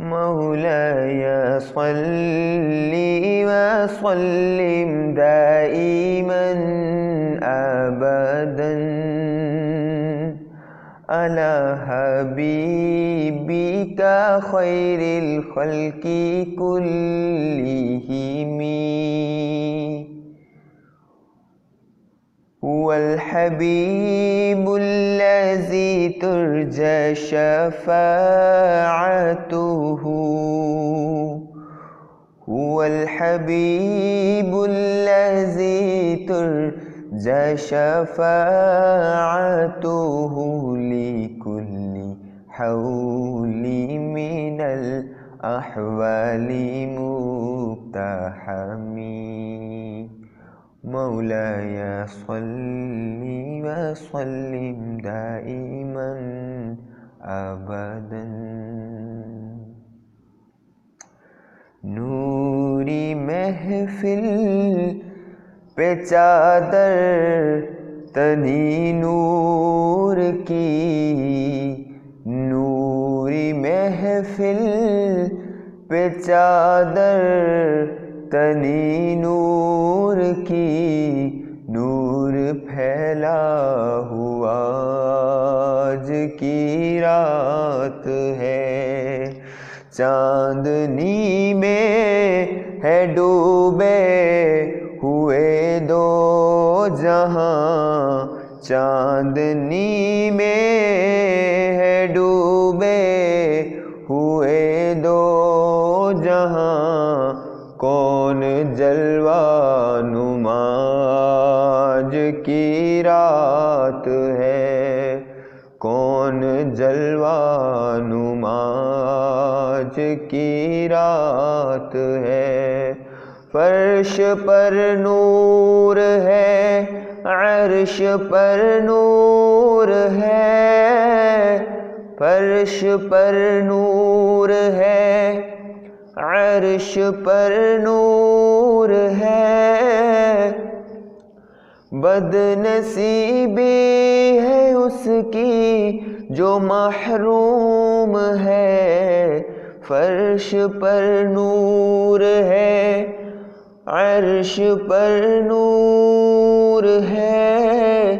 مولاي صل وسلم دائما أبدا على حبيبك خير الخلق كلهم. الحبيب الذي ترجى شفاعته. هو الحبيب الذي ترجى شفاعته لكل حول من الأحوال مقتحمين مولاي صل وسلم دائما ابدا نوری محفل پہ چادر تنی نور کی، نوری محفل پہ چادر تنی نور کی نور پھیلا ہوا آج کی رات ہے۔ چاندنی میں ہے ڈوبے ہوئے دو جہاں۔ چاندنی میں ہے ڈوبے جلوہ نماز کی رات ہے؟ کون جلوہ نماز کی رات ہے؟ فرش پر نور ہے، عرش پر نور ہے۔ فرش پر نور ہے عرش پر نور ہے۔ بد نصیبی ہے اس کی جو محروم ہے۔ فرش پر نور ہے، عرش پر نور ہے۔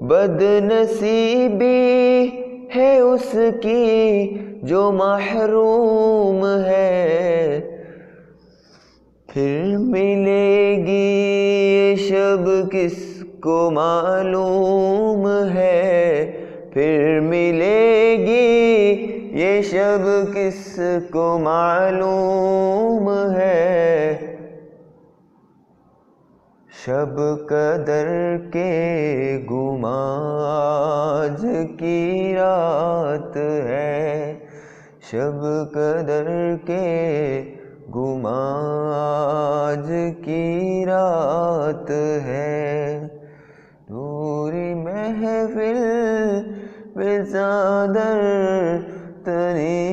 بد نصیبی ہے اس کی جو محروم یہ کس کو معلوم ہے پھر ملے گی یہ شب کس کو معلوم ہے؟ شب قدر کے گماج کی رات ہے۔ شب قدر کے گماج کی رات ہے۔ دوری محفل بے تنی تری